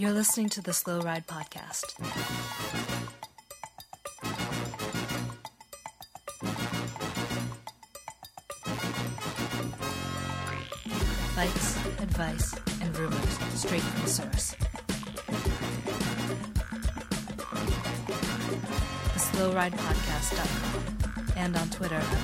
You're listening to the Slow Ride Podcast. Bikes, advice, and rumors straight from the source. The SlowRidePodcast.com and on Twitter at the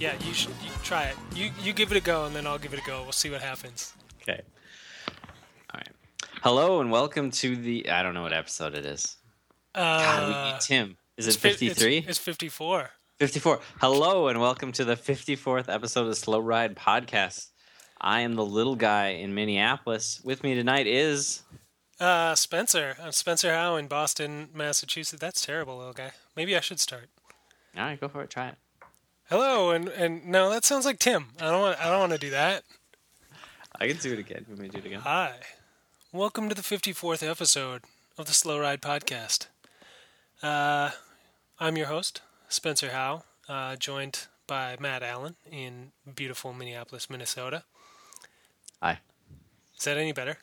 Yeah, you should you try it. You you give it a go, and then I'll give it a go. We'll see what happens. Okay. All right. Hello and welcome to the. I don't know what episode it is. God, we Uh, Tim. Is it 53? It's, it's 54. 54. Hello and welcome to the 54th episode of Slow Ride Podcast. I am the little guy in Minneapolis. With me tonight is. Uh, Spencer. I'm Spencer Howe in Boston, Massachusetts. That's terrible, little guy. Maybe I should start. All right, go for it. Try it. Hello, and and no, that sounds like Tim. I don't want. I don't want to do that. I can do it again. Let me do it again. Hi, welcome to the 54th episode of the Slow Ride Podcast. Uh, I'm your host, Spencer Howe, uh, joined by Matt Allen in beautiful Minneapolis, Minnesota. Hi. Is that any better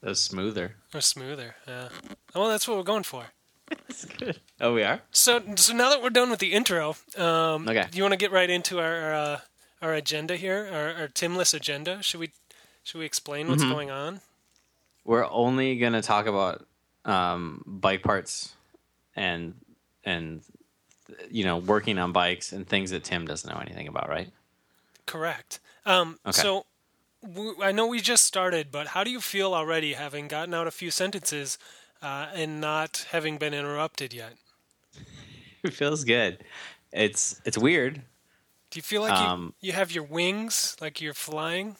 That was smoother. or smoother? Yeah. Well, that's what we're going for. That's good. Oh, we are? So, so now that we're done with the intro, um, Okay. do you want to get right into our uh, our agenda here, our, our Timless agenda? Should we should we explain what's Mhm. going on? We're only going to talk about um, bike parts and and you know working on bikes and things that Tim doesn't know anything about, right? Correct. Um, Okay. So I know we just started, but how do you feel already, having gotten out a few sentences uh, and not having been interrupted yet? It feels good. It's it's weird. Do you feel like Um, you, you have your wings, like you're flying?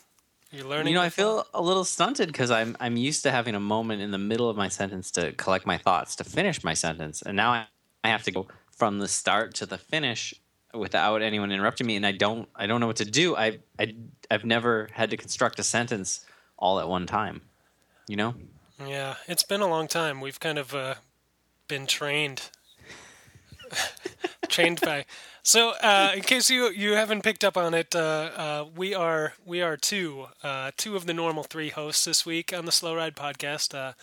You're learning. You know, I feel a little stunted because I'm I'm used to having a moment in the middle of my sentence to collect my thoughts to finish my sentence, and now I, I have to go from the start to the finish without anyone interrupting me, and I don't I don't know what to do. I I I've never had to construct a sentence all at one time. You know. Yeah, it's been a long time. We've kind of uh, been trained, trained by. So, uh, in case you you haven't picked up on it, uh, uh, we are we are two uh, two of the normal three hosts this week on the Slow Ride podcast. Uh,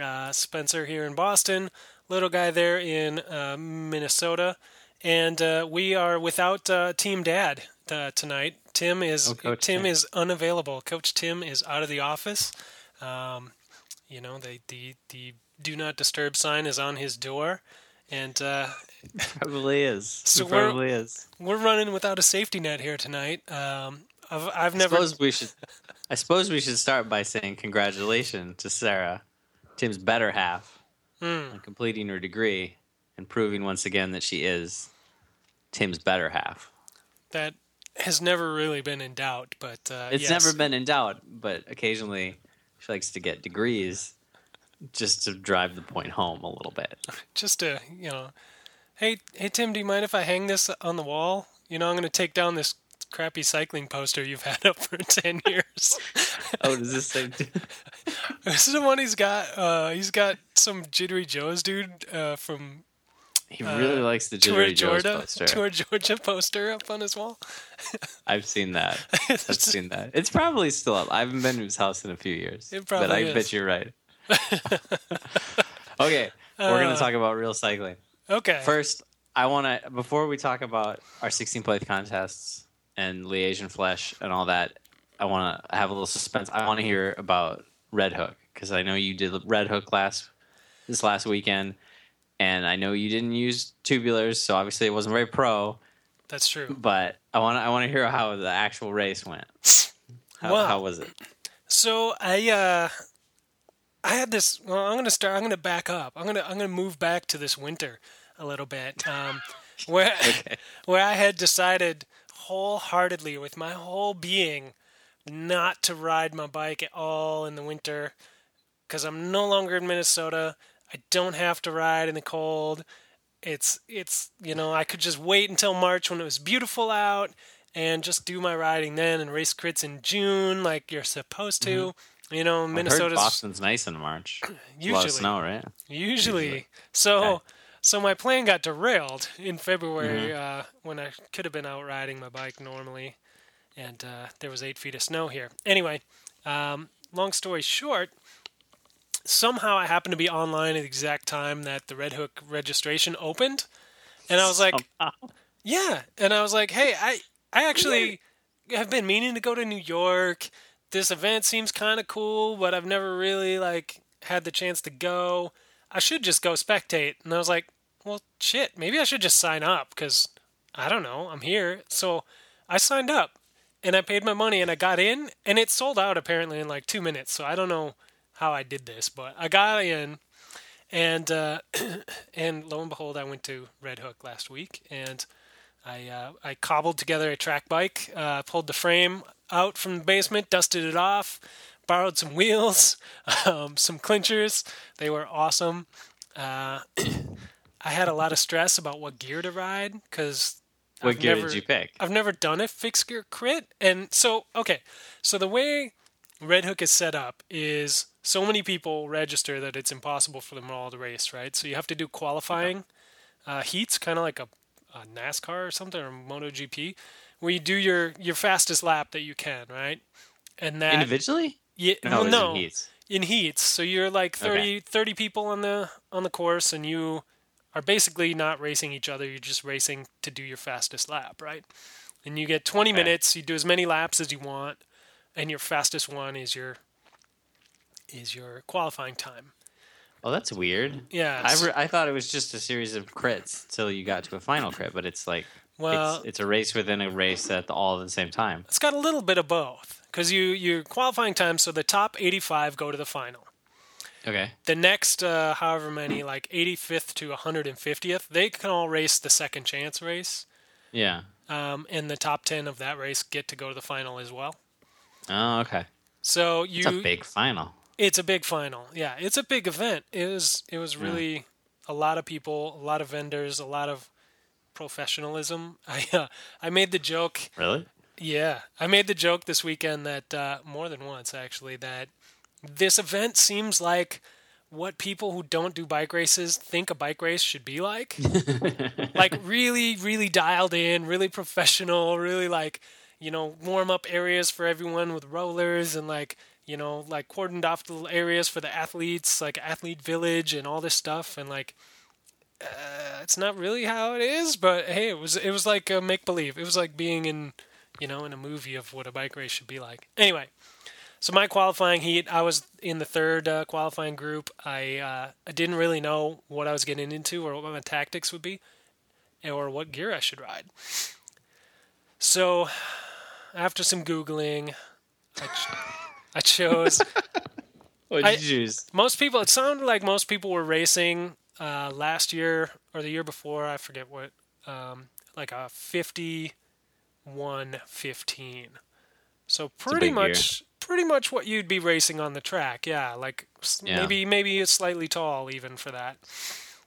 uh, Spencer here in Boston, little guy there in uh, Minnesota, and uh, we are without uh, Team Dad uh, tonight. Tim is Oh, Tim Tim. is unavailable. Coach Tim is out of the office. Um, you know, the the the do not disturb sign is on his door, and uh, probably is. So it we're- is. we're running without a safety net here tonight. Um, I've I've I never. suppose we should. I suppose we should start by saying congratulations to Sara, Tim's better half, Hmm. on completing her degree and proving once again that she is Tim's better half. that has never really been in doubt, but uh, It's yes. never been in doubt, but occasionally she likes to get degrees just to drive the point home a little bit. just to you know. Hey hey Tim, do you mind if I hang this on the wall? You know, I'm going to take down this crappy cycling poster you've had up for ten years. Oh, does this say? this is the one he's got. Uh, he's got some jittery Joe's dude uh, from He really likes the Tour Georgia poster. Tour Georgia poster up on his wall. I've seen that. I've seen that. It's probably still up. I haven't been to his house in a few years. It but I is. bet you're right. okay, we're going Uh, to talk about real cycling. Okay. First, I want to before we talk about our 16 plate contests and Liège and Flèche and all that. I want to have a little suspense. I want to hear about Red Hook because I know you did Red Hook last this last weekend, and I know you didn't use tubulars, so obviously it wasn't very pro. That's true. But I want to I want to hear how the actual race went. How, Wow. how was it? So I uh I had this well I'm going to start I'm going to back up. I'm going to I'm to move back to this winter a little bit. Um where Okay. where I had decided wholeheartedly with my whole being not to ride my bike at all in the winter cuz I'm no longer in Minnesota. I don't have to ride in the cold. It's it's you know, I could just wait until March when it was beautiful out and just do my riding then and race crits in June like you're supposed to You know, Minnesota's Boston's nice in March. usually snow, right? Usually. Usually. So Okay. so my plan got derailed in February Mm-hmm. uh, when I could have been out riding my bike normally, and uh, there was eight feet of snow here. Anyway, um, long story short, somehow I happened to be online at the exact time that the Red Hook registration opened, and I was like, Somehow. yeah, and I was like, hey, I I actually have been meaning to go to New York. This event seems kind of cool, but I've never really like had the chance to go. I should just go spectate. And I was like, well, shit, maybe I should just sign up because I don't know, I'm here. So I signed up and I paid my money and I got in and it sold out apparently in like two minutes. So I don't know how I did this, but I got in and uh, and lo and behold, I went to Red Hook last week and I uh, I cobbled together a track bike, uh, pulled the frame out from the basement, dusted it off, borrowed some wheels, um, some clinchers. They were awesome. Uh, I had a lot of stress about what gear to ride because What I've gear never, did you pick? I've never done a fixed gear crit, and so okay, so the way Red Hook is set up is so many people register that it's impossible for them all to race, right? So you have to do qualifying uh, heats, kind of like a, a NASCAR or something or MotoGP, where you do your your fastest lap that you can, right? And that Individually? yeah, No, well, no, in heats. in heats. So you're like 30, Okay. 30 people on the on the course, and you are basically not racing each other. You're just racing to do your fastest lap, right? And you get 20 Okay. minutes. You do as many laps as you want, and your fastest one is your is your qualifying time. Oh, that's weird. Yeah. I, re- I thought it was just a series of crits until you got to a final crit, but it's like Well- it's, it's a race within a race at the, all at the same time. It's got a little bit of both because you your qualifying time. So the top 85 go to the final. Okay. The next, uh, however many, like 85th to 150th, they can all race the second chance race. Yeah. um, and the top 10 of that race get to go to the final as well. Oh, okay. So you It's a big final. It's a big final. Yeah, it's a big event. It was it was really a lot of people, a lot of vendors, a lot of professionalism. I uh, I made the joke Really? yeah, I made the joke this weekend that uh, more than once actually that this event seems like what people who don't do bike races think a bike race should be like. like really, really dialed in, really professional, really like you know warm up areas for everyone with rollers and like you know like cordoned off little areas for the athletes, like athlete village and all this stuff and like. Uh, it's not really how it is, but hey, it was it was like a make believe. It was like being in you know, in a movie of what a bike race should be like. Anyway, so my qualifying heat, I was in the third uh, qualifying group. I uh, I didn't really know what I was getting into or what my tactics would be, or what gear I should ride. So, after some googling, I, I chose What did I- you choose? most people. It sounded like most people were racing uh, last year or the year before. I forget what, um, like a fifty-one fifteen. So pretty much, pretty much what you'd be racing on the track. Yeah, like Yeah. maybe maybe it's slightly tall even for that.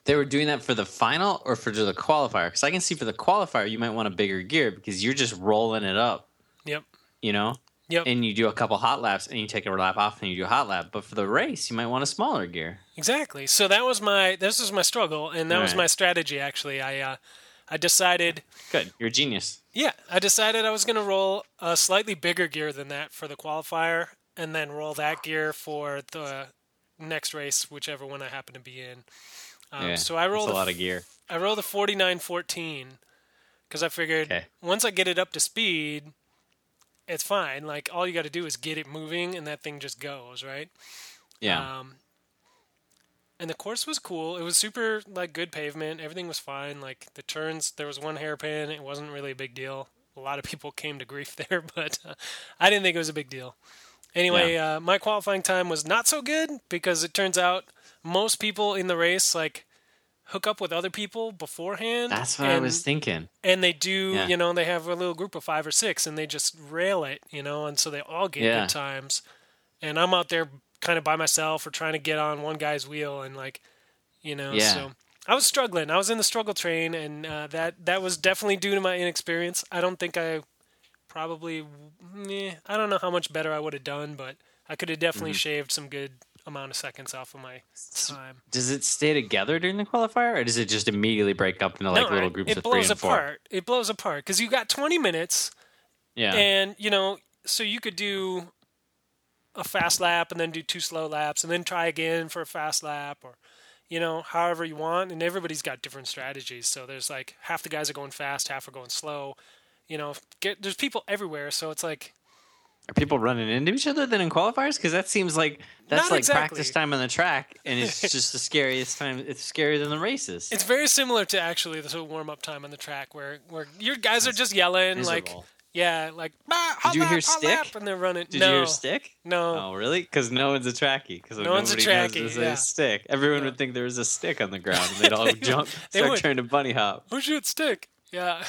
They were doing that for the final or for the qualifier? Because I can see for the qualifier, you might want a bigger gear because you're just rolling it up, Yep. you know? Yep. And you do a couple hot laps and you take a lap off and you do a hot lap. But for the race, you might want a smaller gear. Exactly. So that was my this was my struggle, and that was my strategy. Actually, I uh, I decided Good. You're a genius. Yeah, I decided I was going to roll a slightly bigger gear than that for the qualifier, and then roll that gear for the next race, whichever one I happen to be in. Um, yeah. so I rolled a a lot of gear. I rolled a forty nine fourteen because I figured Okay. once I get it up to speed, it's fine. Like all you got to do is get it moving, and that thing just goes right. Yeah. Um, and the course was cool. It was super like good pavement. Everything was fine. Like the turns, there was one hairpin. It wasn't really a big deal. A lot of people came to grief there, but uh, I didn't think it was a big deal. Anyway, uh, my qualifying time was not so good because it turns out most people in the race like hook up with other people beforehand. That's what I was thinking. and they do Yeah. you know they have a little group of five or six and they just rail it you know and so they all get Yeah. good times and i'm out there kind of by myself or trying to get on one guy's wheel and like you know Yeah. so i was struggling i was in the struggle train and uh, that that was definitely due to my inexperience i don't think i probably meh, i don't know how much better i would have done but I could have definitely shaved some good amount of seconds off of my time. Does it stay together during the qualifier, or does it just immediately break up into like No, little groups it of three blows and four? apart. It blows apart because you got 20 minutes, Yeah. and you know, so you could do a fast lap and then do two slow laps and then try again for a fast lap or you know however you want and everybody's got different strategies so there's like half the guys are going fast half are going slow you know get there's people everywhere so it's like Are people running into each other than in qualifiers? Because that seems like that's Not like exactly. practice time on the track, and it's just the scariest time. It's scarier than the races. it's very similar to actually the warm up time on the track where where your guys are just yelling like yeah like "Ah, hot you lap, hear stick? lap," and they're running Did no you hear stick? no Oh, really? Because no one's a trackie. Because No one's a trackie, Knows yeah. a stick. Everyone Yeah. would think there was a stick on the ground, and they'd all They jump. They start would. trying to bunny hop. oh shit stick yeah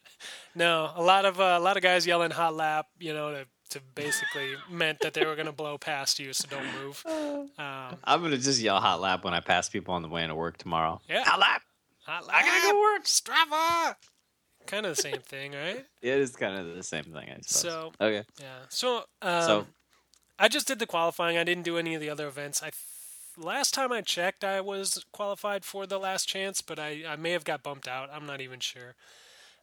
no a lot of uh, a lot of guys yelling hot lap you know to to basically meant that they were going to blow past you so don't move um, I'm gonna just yell hot lap when I pass people on the way into work tomorrow. Yeah. hot lap. hot lap I gotta go work. strava kind of the same thing right It is kind of the same thing, I suppose. So- okay, yeah so um, So- i just did the qualifying i didn't do any of the other events i th- last time i checked i was qualified for the last chance but i, I may have got bumped out i'm not even sure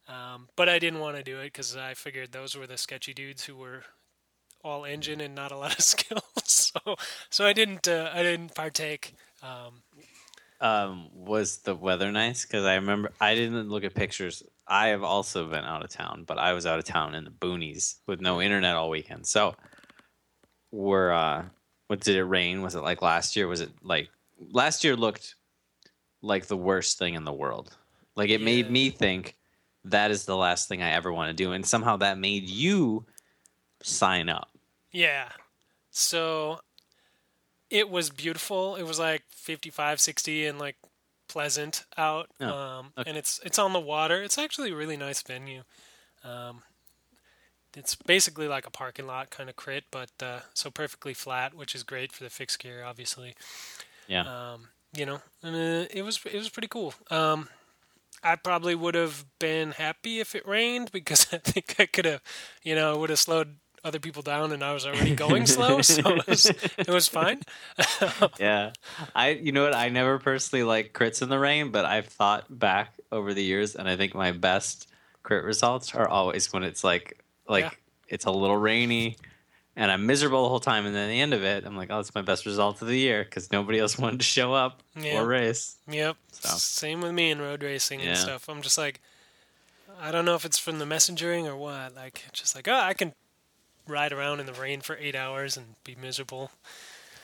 um, but i didn't want to do it because i figured those were the sketchy dudes who were all engine and not a lot of skills so so i didn't uh, i didn't partake um, um, was the weather nice? Because I remember I didn't look at pictures. I have also been out of town, but I was out of town in the boonies with no internet all weekend. So, were uh, what did it rain? Was it like last year? Was it like last year looked like the worst thing in the world? Like it made me think that is the last thing I ever want to do, and somehow that made you sign up. Yeah. So it was beautiful. It was like 55, 60 and like pleasant out. Oh, um, okay. And it's it's on the water. It's actually a really nice venue. Um, it's basically like a parking lot kind of crit, but uh, so perfectly flat, which is great for the fixed gear, obviously. Yeah. Um, you know, and uh, it was it was pretty cool. Um, I probably would have been happy if it rained because I think I could have, you know, would have slowed other people down, and I was already going slow, so it was, it was fine. yeah i you know what i never personally like crits in the rain but i've thought back over the years and i think my best crit results are always when it's like like Yeah. it's a little rainy and i'm miserable the whole time and then at the end of it i'm like oh it's my best result of the year because nobody else wanted to show up Yeah. or race Yep. So. Same with me in road racing and stuff. I'm just like, I don't know if it's from the messengering or what. Like, just like, oh, I can ride around in the rain for eight hours and be miserable.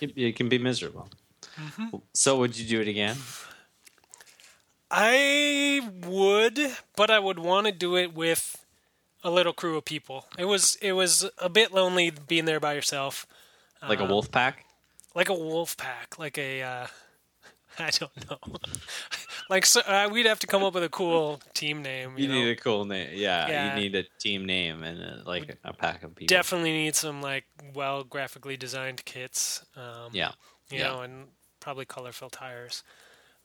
it, it can be miserable Mm-hmm. so would you do it again I would, but I would want to do it with a little crew of people. It was it was a bit lonely being there by yourself, like Uh, a wolf pack like a wolf pack, like a uh, I don't know, like so, uh, we'd have to come up with a cool team name. You, you know? need a cool name yeah, Yeah. you need a team name and a, like a pack of people definitely need some like well graphically designed kits. Um, yeah you yeah. know, and probably colorful tires.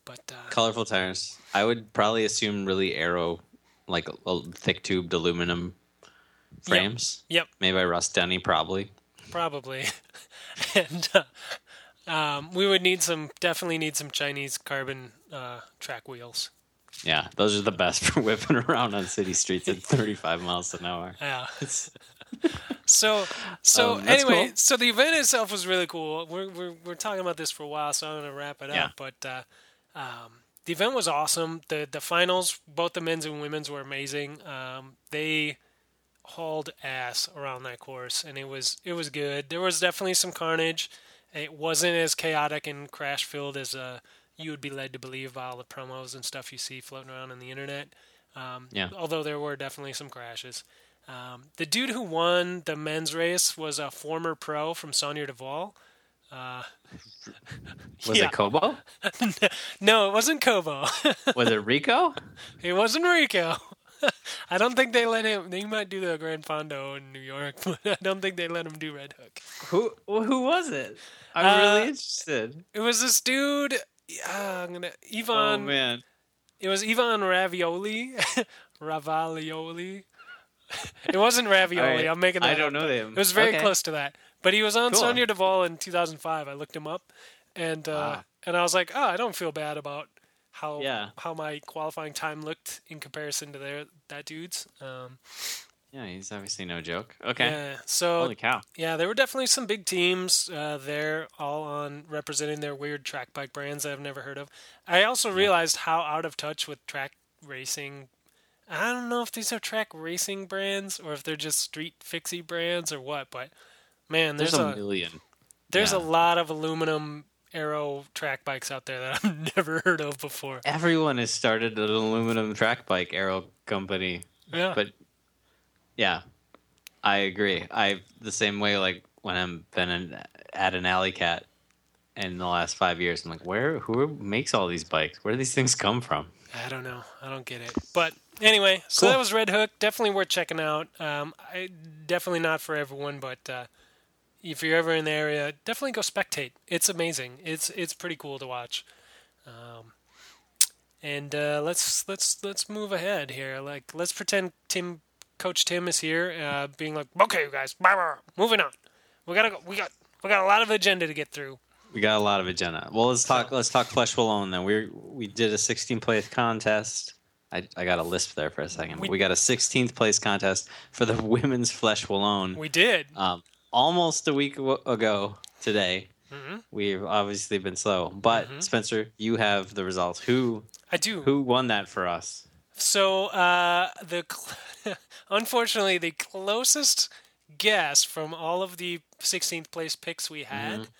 But uh, colorful tires. I would probably assume really aero, like a thick tubed aluminum frames, yep, made by Russ Denny, probably. probably. and uh, um, we would need some, definitely need some Chinese carbon uh, track wheels. Yeah, those are the best for whipping around on city streets at 35 miles an hour. Yeah. so so Um, anyway, cool. so the event itself was really cool. We're we're we're talking about this for a while, so I'm gonna wrap it Yeah. up. But uh, um, the event was awesome. the The finals, both the men's and women's, were amazing. Um, they hauled ass around that course, and it was it was good. There was definitely some carnage. It wasn't as chaotic and crash filled as uh, you would be led to believe by all the promos and stuff you see floating around on the internet. Um, Yeah. Although there were definitely some crashes. Um, the dude who won the men's race was a former pro from Saunier Duval. Uh, Was Yeah. it Cobo? no, it wasn't Cobo. Was it Riccò? it wasn't Riccò. I don't think they let him. They might do the Gran Fondo in New York, but I don't think they let him do Red Hook. Who who was it? I'm Uh, really interested. It was this dude. Uh, I'm gonna Ivan. Oh man. It was Ivan Ravioli, Ravalioli. It wasn't ravioli. Right. I'm making that I don't up, know but him. It was very Okay. close to that. But he was on Cool. Saunier Duval in 2005. I looked him up, and uh, Wow. and I was like, oh, I don't feel bad about how Yeah. how my qualifying time looked in comparison to their that dude's. Um, Yeah, he's obviously no joke. Okay. Yeah. So Holy cow. yeah, there were definitely some big teams uh, there, all on representing their weird track bike brands that I've never heard of. I also realized how out of touch with track racing. I don't know if these are track racing brands or if they're just street fixie brands or what, but man, There's, there's, a, a, million. there's a lot of aluminum aero track bikes out there that I've never heard of before. Everyone has started an aluminum track bike aero company. Yeah. But yeah, I agree. I the same way like when I'm been at an alley cat in the last five years, I'm like, where who makes all these bikes? Where do these things come from? I don't know. I don't get it. But anyway, so Cool. that was Red Hook. Definitely worth checking out. Um, I definitely not for everyone, but uh, if you're ever in the area, definitely go spectate. It's amazing. It's it's pretty cool to watch. Um, and uh, let's let's let's move ahead here. Like let's pretend Tim, Coach Tim is here, uh, being like, okay, you guys, blah, blah, blah. moving on. We gotta go. We got we got a lot of agenda to get through. We got a lot of agenda. Well, let's talk. Let's talk Flèche Wallonne then. We we did a 16th place contest. I, I got a lisp there for a second. We- We, got a 16th place contest for the women's Flèche Wallonne. We did. um, almost a week ago- ago today. Mhm. We've obviously been slow, but Mm-hmm. Spencer, you have the results. Who I do. who won that for us? So uh, the cl- unfortunately the closest guess from all of the 16th place picks we had Mm-hmm.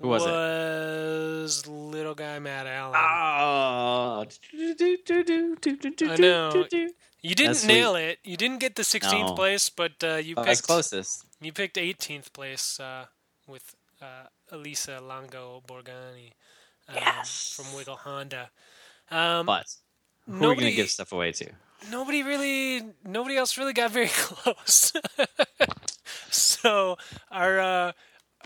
Who was it? little guy Matt Allen. Oh, I know. you didn't that's sweet. nail it. You didn't get the 16th No. place, but uh, you I was picked closest. you picked 18th place uh, with uh, Elisa Longo Borghini um, Yes. from Wiggle Honda. Um, But who are we nobody- going to give stuff away to? nobody really nobody else really got very close so our uh,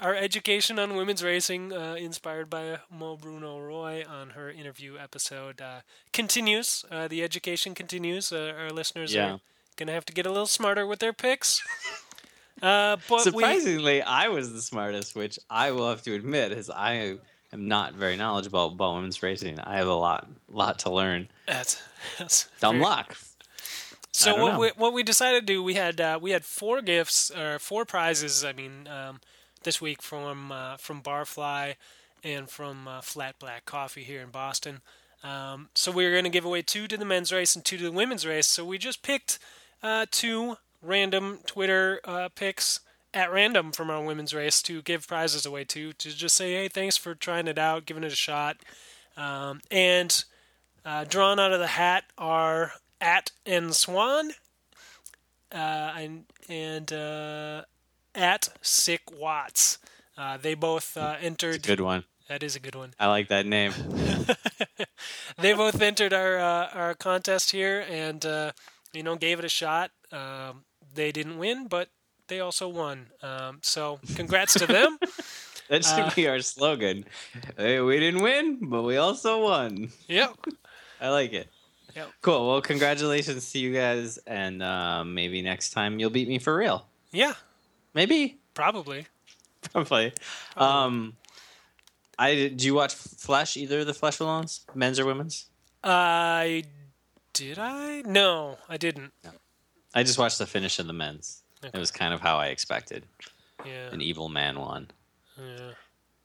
our education on women's racing uh, inspired by Mo Bruno Roy on her interview episode uh, continues uh, the education continues uh, our listeners Yeah. are gonna have to get a little smarter with their picks uh, but we, Surprisingly, I was the smartest, which I will have to admit is I am not very knowledgeable about women's racing. I have a lot lot to learn. that's, that's Dumb very- luck. So what know. we, what we decided to do, we had uh, we had four gifts or four prizes. I mean, um, this week from uh, from Barfly and from uh, Flat Black Coffee here in Boston. Um, so we were going to give away two to the men's race and two to the women's race. So we just picked uh, two random Twitter uh, picks at random from our women's race to give prizes away to to just say, hey, thanks for trying it out, giving it a shot, um, and uh, drawn out of the hat are at and Swan, uh, and and uh, at Sick Watts. Uh, they both uh, entered. Good one. That is a good one. I like that name. They both entered our uh, our contest here, and uh, you know gave it a shot. Um, they didn't win, but they also won. Um, so congrats to them. That should Uh, be our slogan. Hey, we didn't win, but we also won. Yep. I like it. Yep. Cool. Well, congratulations to you guys, and uh, maybe next time you'll beat me for real. Yeah. Maybe, Probably. probably. Um, I did you watch Flèche? Either of the Flèche Wallonnes, men's or women's? I did. I no, I didn't. I just watched the finish of the men's. It was kind of how I expected. Yeah. An evil man won. yeah.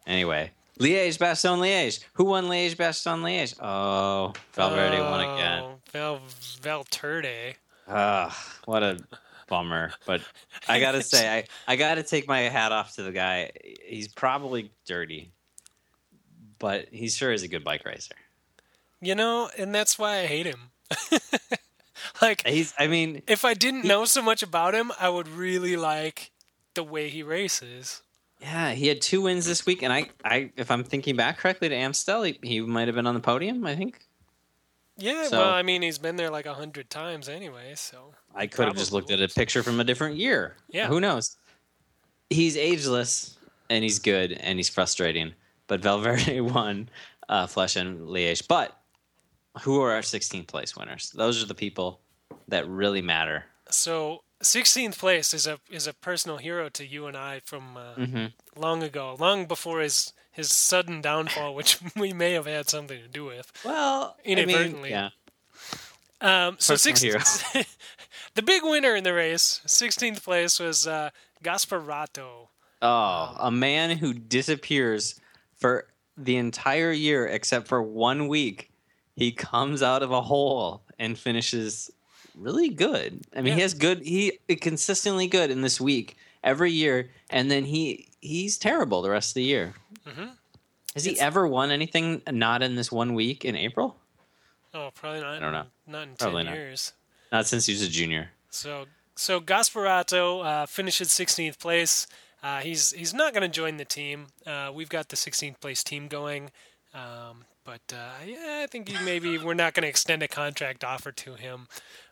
Anyway, Liège, Bastogne, Liège. Who won Liège, Bastogne, Liège? Oh, Valverde won oh, again. Oh, Val Valverde. Ugh, what a bummer. But I gotta say, I, I gotta take my hat off to the guy. He's probably dirty, but he sure is a good bike racer. You know, and that's why I hate him. like, He's, I mean, if I didn't know so much about him, I would really like the way he races. yeah, he had two wins this week, and I, I, if I'm thinking back correctly to Amstel, he, he might have been on the podium. I think Yeah, So- well, I mean, he's been there like a hundred times anyway, so I could have just looked at a picture from a different year. Yeah. who knows? He's ageless, and he's good, and he's frustrating. But Valverde won uh, Flèche and Liège. But who are our 16th place winners? Those are the people that really matter. so 16th place is a is a personal hero to you and I from uh, hmm long ago, long before his his sudden downfall, which we may have had something to do with. Well, I mean, Inadvertently. yeah. Um, so Personal six, the big winner in the race, 16th place, was uh, Gasparotto. Oh, a man who disappears for the entire year except for one week. He comes out of a hole and finishes really good. I mean, he has good. He consistently good in this week every year, and then he he's terrible the rest of the year. Mhm. Has he ever won anything not in this one week in April? Oh, probably not. I don't know. Not in Probably ten not. years. Not since he was a junior. So so Gasparotto uh, finishes 16th place. Uh, he's he's not going to join the team. Uh, we've got the 16th place team going, um, but uh, yeah, I think he maybe we're not going to extend a contract offer to him.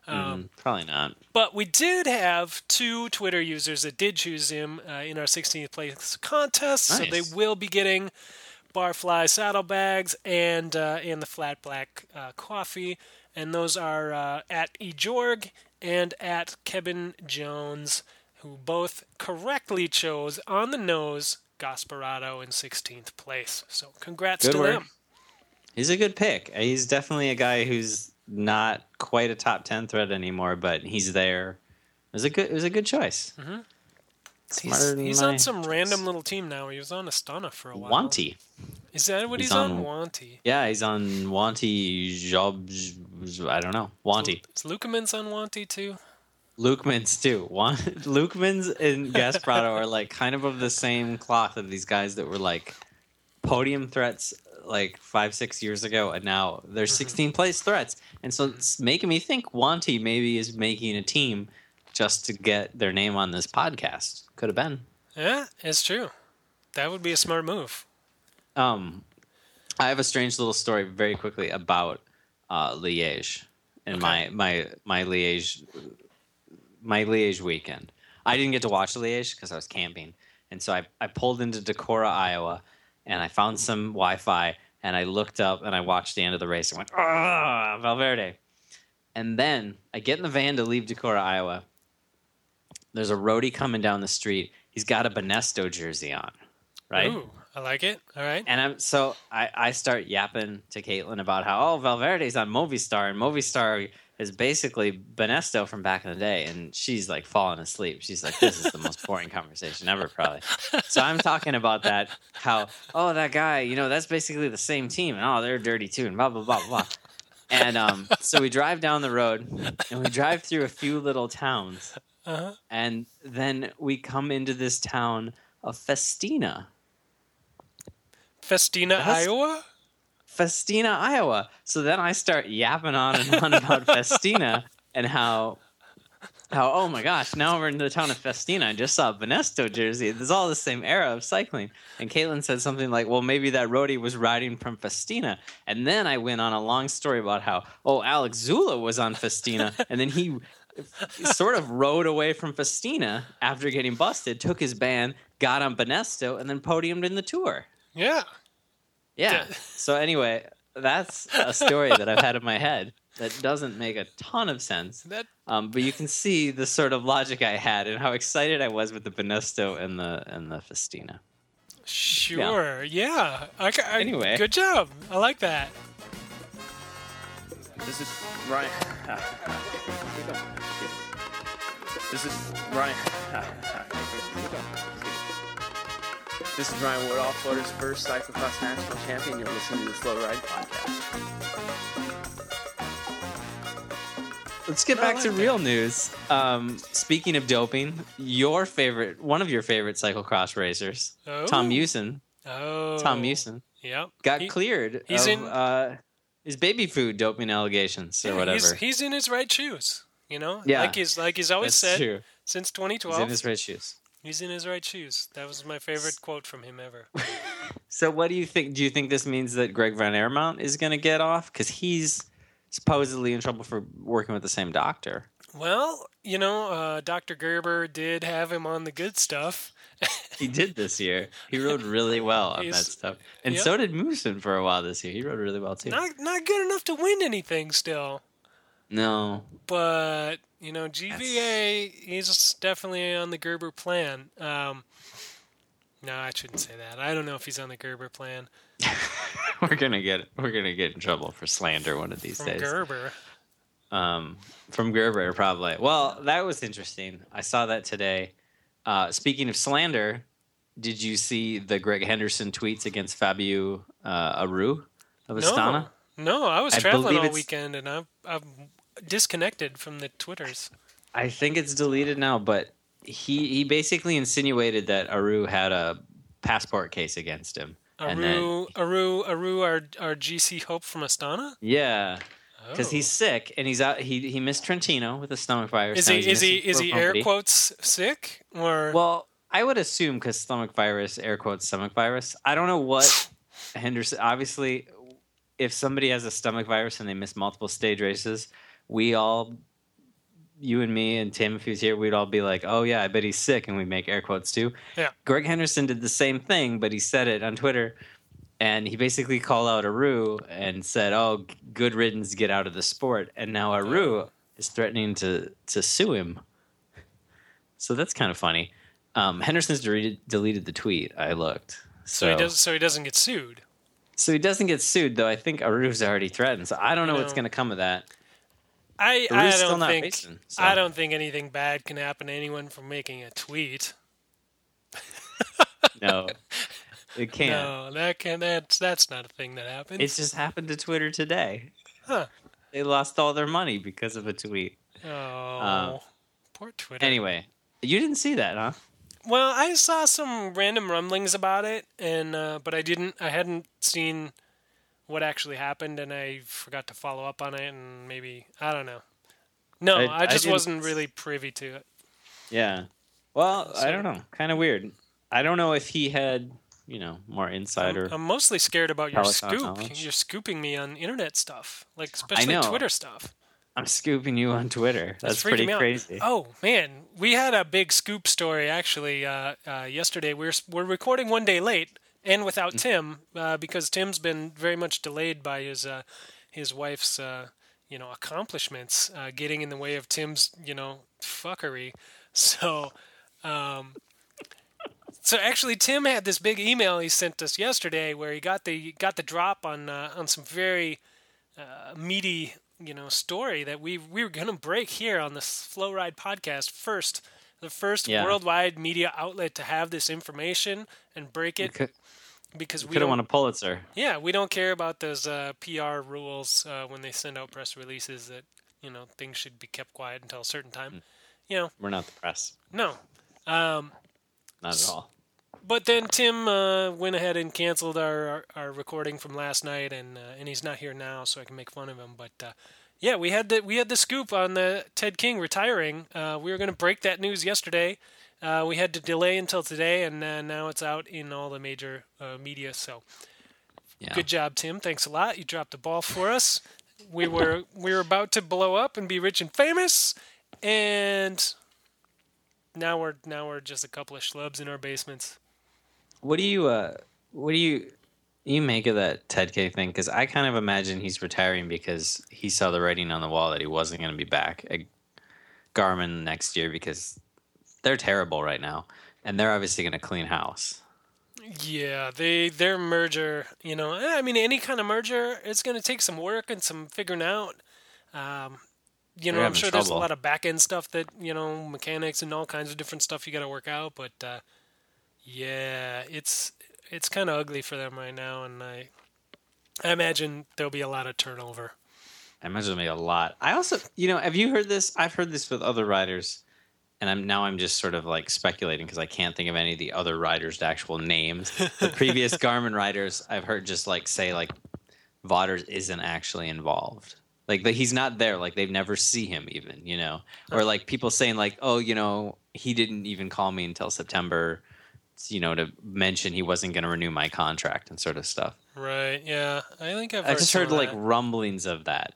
Um, Mm, probably not. But we did have two Twitter users that did choose him uh, in our 16th place contest, so they will be getting Barfly saddlebags and uh, and the flat black uh, coffee, and those are uh, at eJorg and at Kevin Jones, who both correctly chose on the nose Gasparotto in 16th place. So congrats Good to work. them. He's a good pick. He's definitely a guy who's not quite a top ten threat anymore, but he's there. It was a good. It was a good choice. Mhm. Smarter He's, he's on some random little team now. He was on Astana for a while. Wanty. Is that what he's, He's on? on- Wanty. Yeah, he's on Wanty Job. I don't know. Wanty. Is Leukemans on Wanty too? Leukemans too. Wan- Leukemans and Gasparotto are like kind of of the same cloth of these guys that were like podium threats like five six years ago, and now they're 16 place threats. And so it's making me think Wanty maybe is making a team just to get their name on this podcast. Could have been. Yeah, it's true. That would be a smart move. Um, I have a strange little story very quickly about uh, Liège and my my my Liège my Liège weekend. I didn't get to watch Liège because I was camping, and so I I pulled into Decorah, Iowa, and I found some Wi-Fi, and I looked up and I watched the end of the race and went, ah, Valverde. And then I get in the van to leave Decorah, Iowa. There's a roadie coming down the street. He's got a Banesto jersey on, right? Ooh, I like it. All right. And I'm so I, I start yapping to Caitlin about how oh Valverde's on Movistar and Movistar is basically Banesto from back in the day, and she's like falling asleep. She's like, "This is the most boring conversation ever, probably." So I'm talking about that how oh that guy, you know, that's basically the same team, and oh they're dirty too, and blah blah blah blah. And um, so we drive down the road, and we drive through a few little towns, Uh-huh. and then we come into this town of Festina. Festina, Iowa. Festina, Iowa. So then I start yapping on and on about Festina and how how oh my gosh, now we're in the town of Festina. I just saw a jersey. It's all the same era of cycling. And Caitlin said something like, Well, maybe that roadie was riding from Festina. And then I went on a long story about how, oh, Alex Zülle was on Festina, and then he sort of rode away from Festina after getting busted, took his band, got on Banesto, and then podiumed in the tour. Yeah. Yeah. Yeah. So anyway, that's a story that I've had in my head that doesn't make a ton of sense. That Um, but you can see the sort of logic I had and how excited I was with the Banesto and the and the Festina. sure. Yeah. Okay. I- Anyway. good job. I like that. This is Ryan. Ah. This is Ryan. Ah. Ah. This is Ryan Woodall, Florida's first cyclocross national champion. You're listening to the Slow Ride Podcast. Let's get I back like to that. real news. Um, speaking of doping, your favorite, one of your favorite cyclocross racers, Tom Oh. Meeusen, Oh. Tom Meeusen, Yep. got He- cleared he's of in- uh, his baby food doping allegations or yeah, whatever. He's, he's in his right shoes. You know, Yeah. like he's like he's always That's said true. since He's 2012. in his red shoes. He's in his right shoes. That was my favorite quote from him ever. So, what do you think? Do you think this means that Greg Van Avermaet is going to get off because he's supposedly in trouble for working with the same doctor? Well, you know, uh, Dr. Gerber did have him on the good stuff. He did this year. He rode really well on that stuff, and yep. so did Meeusen for a while this year. He rode really well too. Not not good enough to win anything still. No. but you know, GVA he's definitely on the Gerber plan. Um, no, I shouldn't say that. I don't know if he's on the Gerber plan we're gonna get we're gonna get in trouble for slander one of these from days. Gerber. Um, from Gerber, probably. Well, that was interesting. I saw that today. Uh, speaking of slander, did you see the Greg Henderson tweets against Fabio uh, Aru of Astana? No, no, I was I traveling all weekend and I'm I'm disconnected from the twitters. I think it's deleted now, but he he basically insinuated that Aru had a passport case against him. And then- Aru, Aru, Aru, our our GC Hope from Astana. Yeah, because Oh. he's sick and he's out. He he missed Trentino with a stomach virus. Is he is he is he air quotes sick or Well, I would assume because stomach virus, air quotes, stomach virus. I don't know what Henderson. Obviously, if somebody has a stomach virus and they miss multiple stage races, we all, you and me and Tim, if he was here, we'd all be like, "Oh yeah, I bet he's sick," and we make air quotes too. Yeah. Greg Henderson did the same thing, but he said it on Twitter. And he basically called out Aru and said, "Oh, good riddance, get out of the sport." And now Aru is threatening to to sue him. So that's kind of funny. Um, Henderson's deleted, deleted the tweet. I looked. so So, he doesn't. so he doesn't get sued. so he doesn't get sued, though. I think Aru's already threatened. So I don't know You what's going to come of that. I I don't think racing, so- I don't think anything bad can happen to anyone from making a tweet. No, it can't. No, that can that's that's not a thing that happens. It just happened to Twitter today. Huh. They lost all their money because of a tweet. oh, poor Twitter. Anyway, you didn't see that, huh? Well, I saw some random rumblings about it, and uh, but I didn't. I hadn't seen what actually happened, and I forgot to follow up on it, and maybe I don't know. No, I- I, I just didn't- wasn't really privy to it. Yeah. Well, I don't know. Kind of weird. I don't know if he had, you know, more insider. I'm mostly scared about your scoop. knowledge. You're scooping me on internet stuff, like especially. Twitter stuff. I'm scooping you on Twitter. That's, freaking pretty crazy. Oh man, we had a big scoop story actually uh, uh, yesterday. We're we're recording one day late and Mm. without Tim uh, because Tim's been very much delayed by his uh, his wife's uh, you know accomplishments uh, getting in the way of Tim's you know fuckery. So. Um, so actually, Tim had this big email he sent us yesterday, where he got the got the drop on uh, on some very uh, meaty, you know, story that we we were gonna break here on this Flow Ride podcast first, the first Yeah. worldwide media outlet to have this information and break it Could because we have don't, won a Pulitzer. yeah we don't care about those uh, PR rules uh, when they send out press releases that you know things should be kept quiet until a certain Hmm. time. You know, We're not the press. no. Um, Not at all. but then Tim uh, went ahead and canceled our, our, our recording from last night, and uh, and he's not here now, so I can make fun of him. But uh, yeah, we had the we had the scoop on the Ted King retiring. Uh, we were going to break that news yesterday. Uh, we had to delay until today, and uh, now it's out in all the major uh, media. So Yeah. good job, Tim. Thanks a lot. You dropped the ball for us. We were we were about to blow up and be rich and famous, and now we're now we're just a couple of schlubs in our basements. What do you uh what do you you make of that Ted K thing? Because I kind of imagine he's retiring because he saw the writing on the wall that he wasn't going to be back at Garmin next year because they're terrible right now, and they're obviously going to clean house. Yeah, they their merger, you know, eh, I mean, any kind of merger, it's going to take some work and some figuring out. Um, you know, I'm sure there's a lot of back end stuff that you know, mechanics and all kinds of different stuff you got to work out. But uh, yeah, it's it's kind of ugly for them right now, and I I imagine there'll be a lot of turnover. I imagine there'll be a lot. I also, you know, have you heard this? I've heard this with other riders, and I'm now I'm just sort of like speculating because I can't think of any of the other riders' actual names. The previous Garmin riders, I've heard just like say like Vaughters isn't actually involved. Like that he's not there. Like they've never see him even, you know, or like people saying like, oh, you know, he didn't even call me until September, you know, to mention he wasn't going to renew my contract and sort of stuff. Right? Yeah, I think I've I heard just heard like that. rumblings of that.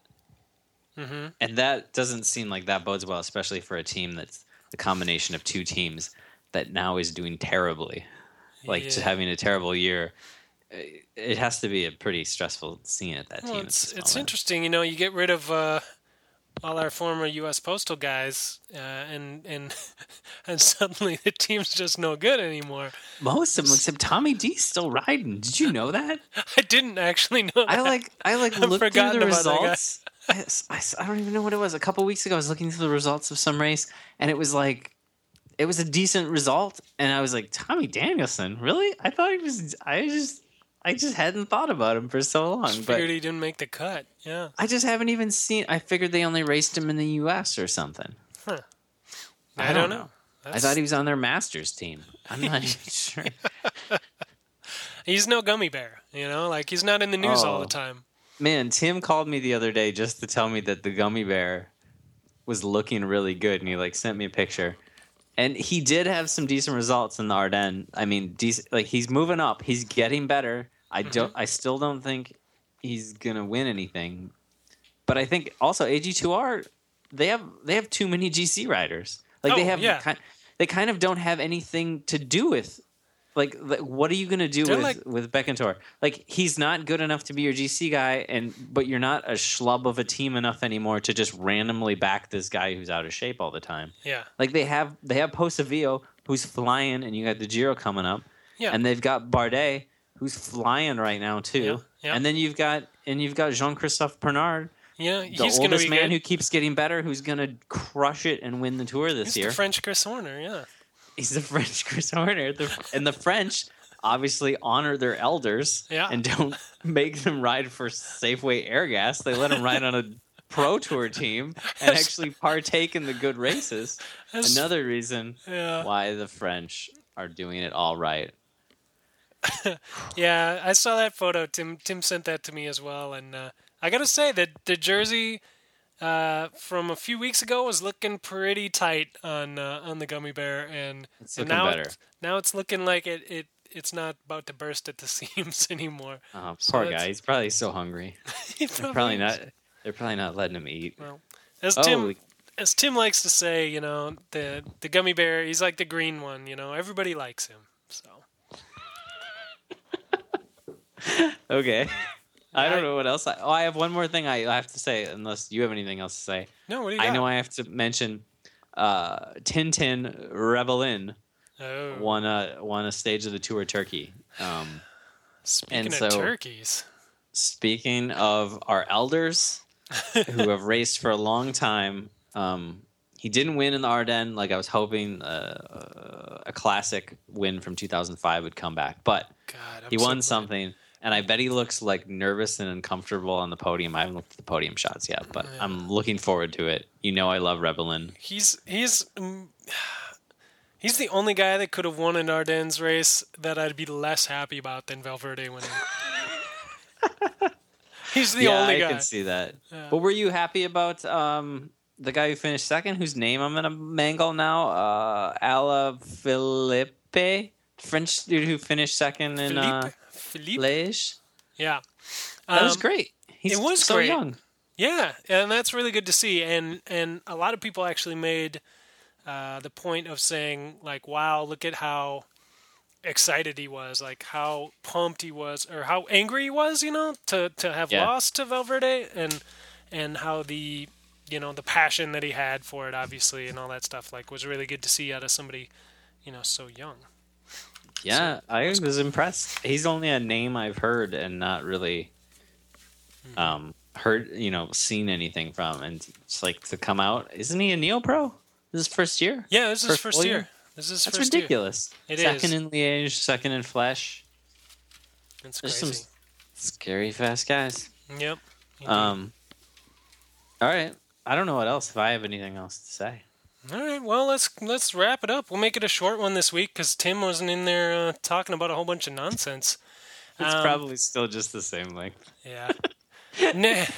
Mhm. And that doesn't seem like that bodes well, especially for a team that's the combination of two teams that now is doing terribly. Like just Yeah. having a terrible year. It has to be a pretty stressful scene at that Well, team. it's it's interesting. You know, you get rid of uh, all our former U.S. postal guys, uh, and and and suddenly the team's just no good anymore. Most of them, except Tommy D's still riding. Did you know that? I didn't actually know. That. I like I like I've looked through the about that guy. results. I, I, I don't even know what it was. A couple weeks ago, I was looking through the results of some race, and it was like it was a decent result, and I was like, Tommy Danielson, really? I thought he was. I just I just hadn't thought about him for so long, Just but figured he didn't make the cut. Yeah. I just haven't even seen. I figured they only raced him in the U.S. or something. Huh. I, I don't know. know. I thought he was on their Masters team. I'm not even sure. He's no gummy bear, you know. Like he's not in the news all Oh. the time. Man, Tim called me the other day just to tell me that the gummy bear was looking really good, and he like sent me a picture. And he did have some decent results in the Ardennes. I mean, decent, like he's moving up. He's getting better. I mm-hmm. don't. I still don't think he's gonna win anything. But I think also AG2R they have they have too many GC riders. Like they Oh, have yeah. kind, they kind of don't have anything to do with like, like what are you going to do They're with like- with Betancur? Like he's not good enough to be your GC guy and but you're not a schlub of a team enough anymore to just randomly back this guy who's out of shape all the time. Yeah. Like they have they have Pozzovivo who's flying and you got the Giro coming up. Yeah. And they've got Bardet who's flying right now too. Yeah, yeah. And then you've got and you've got Jean-Christophe Péraud, Yeah. the He's going to oldest be man good. who keeps getting better, who's going to crush it and win the tour this He's year. the French Chris Horner. Yeah. He's the French Chris Horner. The, and the French obviously honor their elders Yeah. and don't make them ride for Safeway Airgas. They let them ride on a pro tour team and actually partake in the good races. That's- Another reason Yeah. why the French are doing it all right. Yeah, I saw that photo. Tim Tim sent that to me as well, and uh, I got to say that the jersey uh, from a few weeks ago was looking pretty tight on uh, on the gummy bear, and, It's and now. It's, now it's looking like it, it it's not about to burst at the seams anymore. Oh, So poor guy. He's probably so hungry. He They're probably not. They're probably not letting him eat. Well, as Oh, Tim as Tim likes to say, you know, the the gummy bear, he's like the green one. You know, everybody likes him. So okay. I don't know what else. I, oh, I have one more thing I have to say, unless you have anything else to say. no, what do you I got? know I have to mention uh, Tintin Rebellin oh, won a won a stage of the tour Turkey. Um, speaking and of so- turkeys, speaking of our elders who have raced for a long time, um, he didn't win in the Ardennes like I was hoping. Uh, a classic win from 2005 would come back, but God, he so won glad. something. And I bet he looks like nervous and uncomfortable on the podium. I haven't looked at the podium shots yet, but Yeah. I'm looking forward to it. You know, I love Rebellin. He's he's um, he's the only guy that could have won an Ardennes race that I'd be less happy about than Valverde winning. he's the yeah, only I guy. I can see that. Yeah. But were you happy about um, the guy who finished second, whose name I'm gonna mangle now? Uh, Alaphilippe, French dude who finished second in uh, Philippe? Liège. yeah, That was Um, great. He's it was so great. young. Yeah, and that's really good to see. And and a lot of people actually made uh, the point of saying like, "Wow, look at how excited he was, like how pumped he was, or how angry he was, you know, to to have Yeah. lost to Valverde, and and how the you know the passion that he had for it, obviously, and all that stuff, like was really good to see out of somebody, you know, so young. Yeah, I was impressed. He's only a name I've heard and not really Mm-hmm. um, heard, you know, seen anything from. And it's like to come out, isn't he a neo pro? This is first year. Yeah, this is First first year. year? This is his That's first year. ridiculous. It second is. in Liège, second in Flèche. There's crazy. some scary fast guys. Yep. Um, all right. I don't know what else. If I have anything else to say, All right, well let's let's wrap it up. We'll make it a short one this week because Tim wasn't in there uh, talking about a whole bunch of nonsense. it's Um, probably still just the same length. Yeah. ne-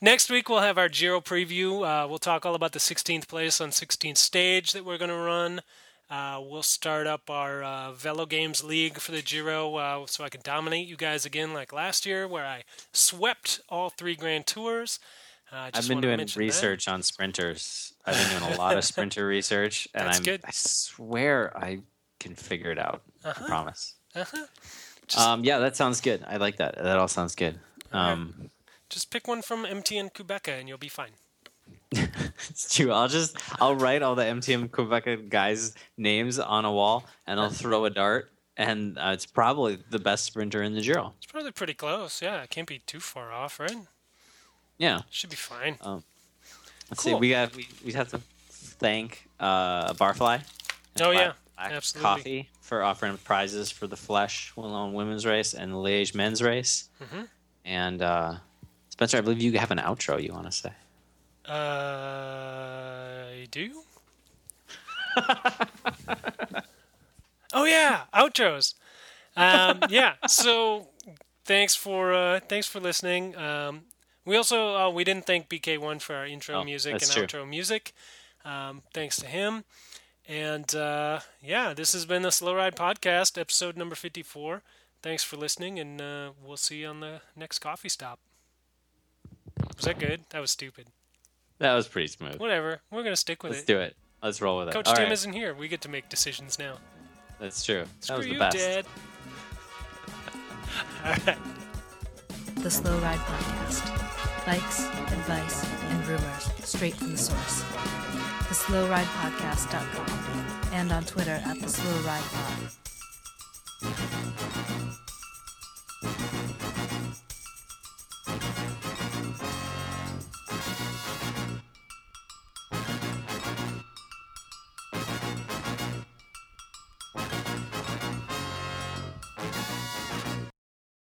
next week we'll have our Giro preview. Uh, we'll talk all about the 16th place on 16th stage that we're going to run. Uh, we'll start up our uh, Velo Games League for the Giro uh, so I can dominate you guys again like last year where I swept all three Grand Tours. Uh, I've been doing mention that. research on sprinters. I've been doing a lot of sprinter research, and That's I'm, good. I swear I can figure it out. I promise. Uh-huh. um, yeah, that sounds good. I like that. That all sounds good. Right. Um, Just pick one from MTN-Qhubeka and you'll be fine. it's true. I'll just I'll write all the MTN-Qhubeka guys' names on a wall, and I'll throw a dart, and uh, it's probably the best sprinter in the Giro. It's probably pretty close. Yeah, it can't be too far off, right? Yeah. Should be fine. Let's see. We got we, we have to thank uh, Barfly. Oh, yeah. Absolutely. Coffee for offering prizes for the Flèche Wallonne women's race and the Liège men's race. Mhm. And uh, Spencer, I believe you have an outro you want to say. Uh, I do. oh yeah, outros. Um, yeah. So thanks for uh, thanks for listening. Um, we also uh, we didn't thank BK-One for our intro Oh, music and true. outro music. Um, thanks to him. And uh, yeah, this has been the Slow Ride Podcast, episode number fifty-four. Thanks for listening, and uh, we'll see you on the next coffee stop. Was that good? That was stupid. That was pretty smooth. Whatever. We're gonna stick with it. Let's do it. Let's roll with it. Coach All Tim right. isn't here. We get to make decisions now. That's true. that was the you, best. Dad. All right. The Slow Ride Podcast likes, advice, and rumors straight from the source. TheSlowRidePodcast.com and on Twitter at TheSlowRidePod.